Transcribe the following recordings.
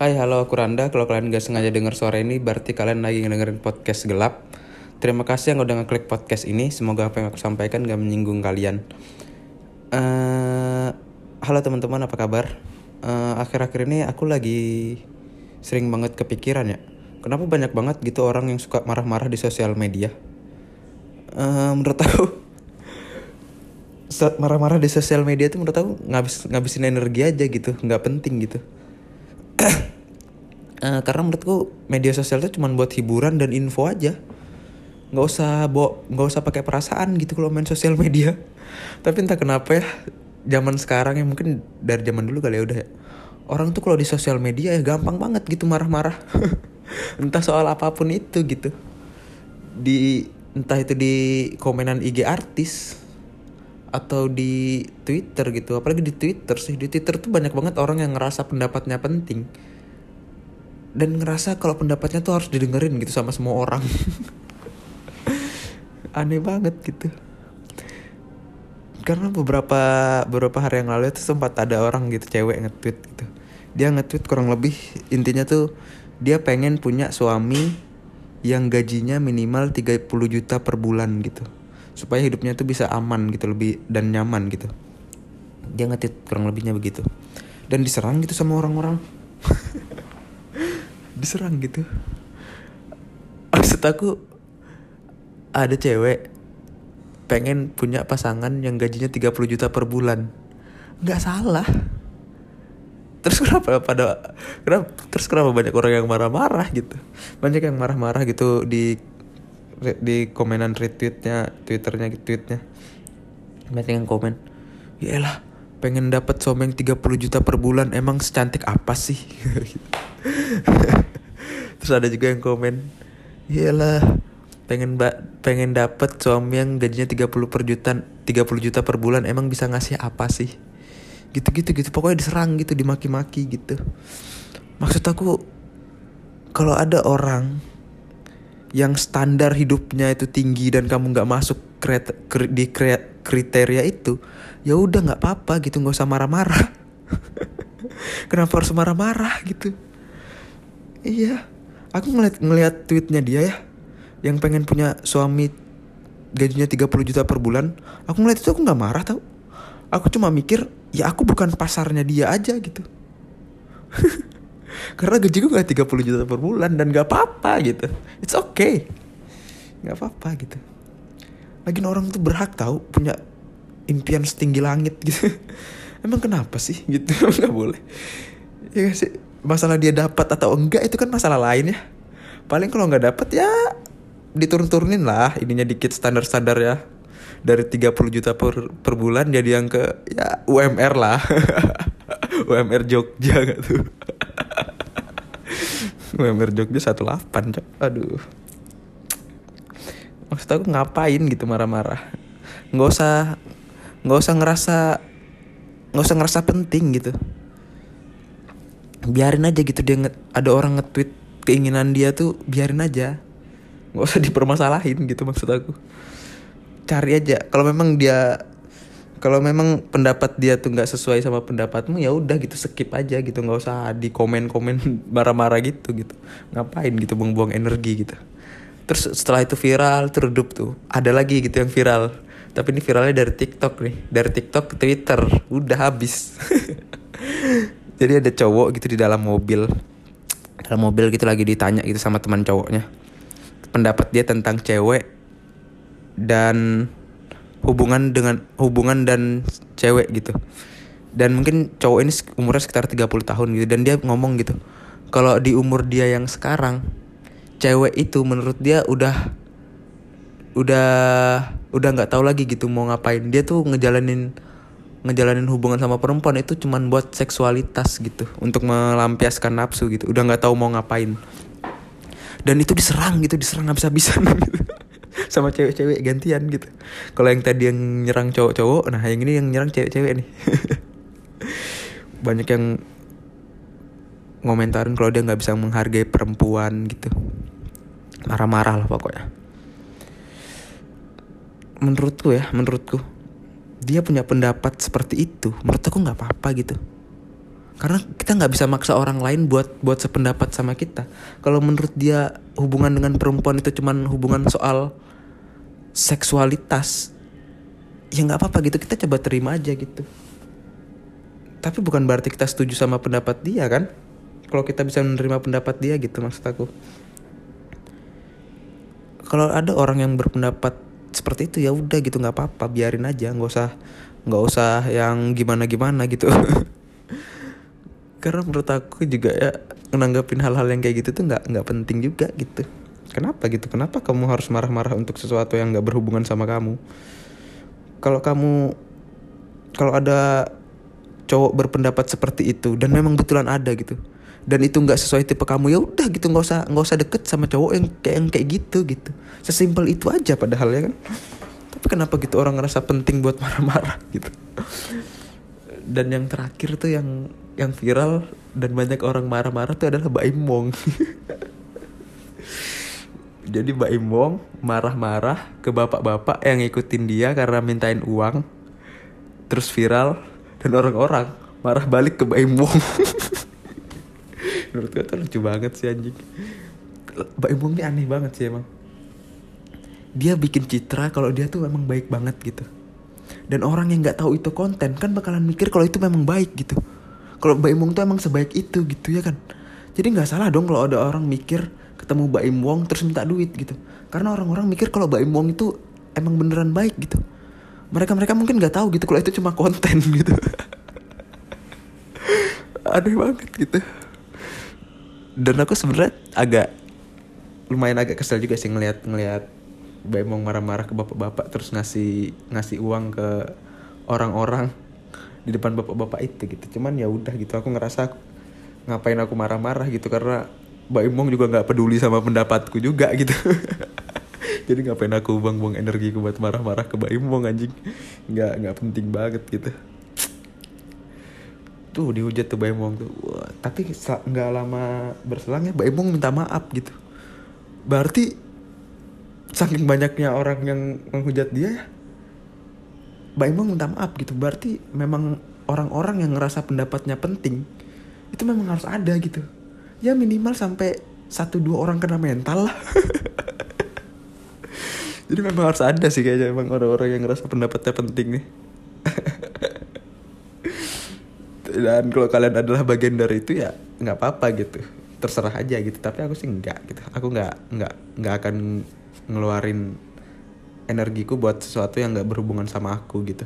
Hai, halo aku Randa. Kalau kalian gak sengaja denger suara ini, berarti kalian lagi ngedengerin podcast gelap. Terima kasih yang udah ngeklik podcast ini. Semoga apa yang aku sampaikan gak menyinggung kalian. Eh, halo teman-teman, apa kabar? Eh, Akhir-akhir ini aku lagi sering banget kepikiran ya. Kenapa banyak banget gitu orang yang suka marah-marah di sosial media? Eh, menurut aku, marah-marah di sosial media tuh menurut aku ngabis ngabisin energi aja gitu, nggak penting gitu. Eh, karena menurutku media sosial itu cuma buat hiburan dan info aja. Nggak usah bawa nggak usah pakai perasaan gitu kalau main sosial media. Tapi entah kenapa ya zaman sekarang ya mungkin dari zaman dulu kali ya udah ya. Orang tuh kalau di sosial media ya gampang banget gitu marah-marah. Entah soal apa pun itu gitu. Di entah itu di komenan IG artis atau di Twitter gitu. Apalagi di Twitter sih. Di Twitter tuh banyak banget orang yang ngerasa pendapatnya penting. Dan ngerasa kalau pendapatnya tuh harus didengerin gitu sama semua orang. Aneh banget gitu. Karena beberapa beberapa hari yang lalu itu sempat ada orang gitu cewek nge-tweet gitu. Dia nge-tweet kurang lebih intinya tuh dia pengen punya suami yang gajinya minimal 30 juta per bulan gitu supaya hidupnya tuh bisa aman gitu lebih dan nyaman gitu. Dia nge-tweet kurang lebihnya begitu. Dan diserang gitu sama orang-orang. Diserang gitu. Maksud aku ada cewek pengen punya pasangan yang gajinya 30 juta per bulan. Nggak salah. Terus kenapa pada kenapa terus kenapa banyak orang yang marah-marah gitu? Banyak yang marah-marah gitu di di komenan retweetnya twitternya tweetnya. Banyak yang komen ya lah pengen dapat yang 30 juta per bulan emang secantik apa sih? Terus ada juga yang komen iyalah pengen ba pengen dapat suami yang gajinya 30 per juta 30 juta per bulan emang bisa ngasih apa sih? Gitu-gitu gitu. Pokoknya diserang gitu dimaki-maki gitu. Maksud aku kalau ada orang yang standar hidupnya itu tinggi dan kamu nggak masuk kriteria, di kriteria itu ya udah nggak apa-apa gitu nggak usah marah-marah. Kenapa harus marah-marah gitu? Iya. Aku ngeliat ngeliat tweetnya dia ya yang pengen punya suami gajinya 30 juta per bulan. Aku ngeliat itu aku nggak marah tau. Aku cuma mikir ya aku bukan pasarnya dia aja gitu karena gaji gue gak 30 juta per bulan dan gak apa-apa gitu. It's okay. Gak apa-apa gitu. Lagi orang tuh berhak tahu punya impian setinggi langit gitu. Emang kenapa sih gitu? Nggak boleh. Ya gak sih? Masalah dia dapat atau enggak itu kan masalah lain ya. Paling kalau nggak dapat ya diturun-turunin lah. Ininya dikit standar-standar ya. Dari 30 juta per, per bulan jadi yang ke ya UMR lah. UMR Jogja gak tuh UMR Jogja 18 cok. Aduh. Maksud aku ngapain gitu marah-marah? Nggak usah nggak usah ngerasa nggak usah ngerasa penting gitu. Biarin aja gitu dia ada orang nge-tweet keinginan dia tuh biarin aja. Nggak usah dipermasalahin gitu maksud aku. Cari aja. Kalau memang dia kalau memang pendapat dia tuh nggak sesuai sama pendapatmu ya udah gitu skip aja gitu. Nggak usah di komen komen marah-marah gitu gitu. Ngapain gitu buang-buang energi gitu. Terus setelah itu viral teredup tuh. Ada lagi gitu yang viral. Tapi ini viralnya dari TikTok nih. Dari TikTok ke Twitter. Udah habis. Jadi ada cowok gitu di dalam mobil. Dalam mobil gitu lagi ditanya gitu sama teman cowoknya. Pendapat dia tentang cewek dan hubungan dengan hubungan dan cewek gitu. Dan mungkin cowok ini umurnya sekitar 30 tahun gitu dan dia ngomong gitu kalau di umur dia yang sekarang cewek itu menurut dia udah udah udah nggak tahu lagi gitu mau ngapain. Dia tuh ngejalanin ngejalanin hubungan sama perempuan itu cuman buat seksualitas gitu untuk melampiaskan nafsu gitu. Udah nggak tahu mau ngapain. Dan itu diserang gitu diserang habis-habisan. gitu sama cewek-cewek gantian gitu. Kalau yang tadi yang nyerang cowok-cowok nah yang ini yang nyerang cewek-cewek nih. Banyak yang ngomentarin kalau dia nggak bisa menghargai perempuan gitu. Marah-marah lah pokoknya. Menurutku ya menurutku dia punya pendapat seperti itu menurut aku nggak apa-apa gitu. Karena kita nggak bisa maksa orang lain buat buat sependapat sama kita. Kalau menurut dia hubungan dengan perempuan itu cuman hubungan soal seksualitas. Ya nggak apa-apa gitu kita coba terima aja gitu. Tapi bukan berarti kita setuju sama pendapat dia kan? Kalau kita bisa menerima pendapat dia gitu maksud aku. Kalau ada orang yang berpendapat seperti itu ya udah gitu nggak apa-apa biarin aja. Nggak usah nggak usah yang gimana gimana gitu karena menurut aku juga ya menanggapin hal-hal yang kayak gitu tuh nggak nggak penting juga gitu. Kenapa gitu? Kenapa kamu harus marah-marah untuk sesuatu yang nggak berhubungan sama kamu? Kalau kamu kalau ada cowok berpendapat seperti itu dan memang betulan ada gitu dan itu nggak sesuai tipe kamu ya udah gitu nggak usah nggak usah deket sama cowok yang kayak yang kayak gitu gitu. Sesimpel itu aja padahal ya kan? Tapi kenapa gitu orang ngerasa penting buat marah-marah gitu? Dan yang terakhir tuh yang yang viral dan banyak orang marah-marah tuh adalah Mbak Imong. Jadi Mbak Imong marah-marah ke bapak-bapak yang ngikutin dia karena mintain uang. Terus viral dan orang-orang marah balik ke Mbak Imong. Menurut gue tuh lucu banget sih anjing. Mbak Imong ini aneh banget sih emang. Dia bikin citra kalau dia tuh emang baik banget gitu. Dan orang yang nggak tahu itu konten kan bakalan mikir kalau itu memang baik gitu kalau Mbak Imong tuh emang sebaik itu gitu ya kan? Jadi nggak salah dong kalau ada orang mikir ketemu Mbak Imong terus minta duit gitu. Karena orang-orang mikir kalau Mbak Imong itu emang beneran baik gitu. Mereka mereka mungkin nggak tahu gitu kalau itu cuma konten gitu. Aneh banget gitu. Dan aku sebenarnya agak lumayan agak kesel juga sih ngelihat ngelihat Mbak Imong marah-marah ke bapak-bapak terus ngasih ngasih uang ke orang-orang di depan bapak-bapak itu gitu. Cuman ya udah gitu aku ngerasa ngapain aku marah-marah gitu karena Mbak Imong juga nggak peduli sama pendapatku juga gitu. Jadi ngapain aku buang-buang energi buat marah-marah ke Mbak Imong anjing? Nggak nggak penting banget gitu. Tuh dihujat tuh Mbak Imong tuh. Wah, tapi nggak lama berselang ya Mbak Imong minta maaf gitu. Berarti saking banyaknya orang yang menghujat dia Mbak Imong minta maaf gitu. Berarti memang orang-orang yang ngerasa pendapatnya penting itu memang harus ada gitu. Ya minimal sampai satu dua orang kena mental lah. Jadi memang harus ada sih kayaknya emang orang-orang yang ngerasa pendapatnya penting nih. Dan kalau kalian adalah bagian dari itu ya nggak apa-apa gitu. Terserah aja gitu. Tapi aku sih nggak gitu. Aku nggak nggak nggak akan ngeluarin energiku buat sesuatu yang nggak berhubungan sama aku gitu.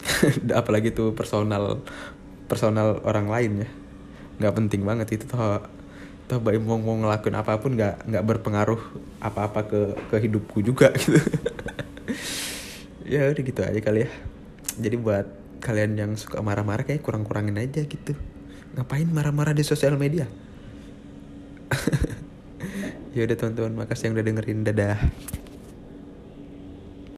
Apalagi tuh personal personal orang lain ya. Nggak penting banget itu toh. Toh bayi mau mau ngelakuin apa pun nggak nggak berpengaruh apa-apa ke ke hidupku juga gitu. Ya udah gitu aja kali ya. Jadi buat kalian yang suka marah-marah kayak kurang-kurangin aja gitu. Ngapain marah-marah di sosial media ya udah teman-teman makasih yang udah dengerin. Dadah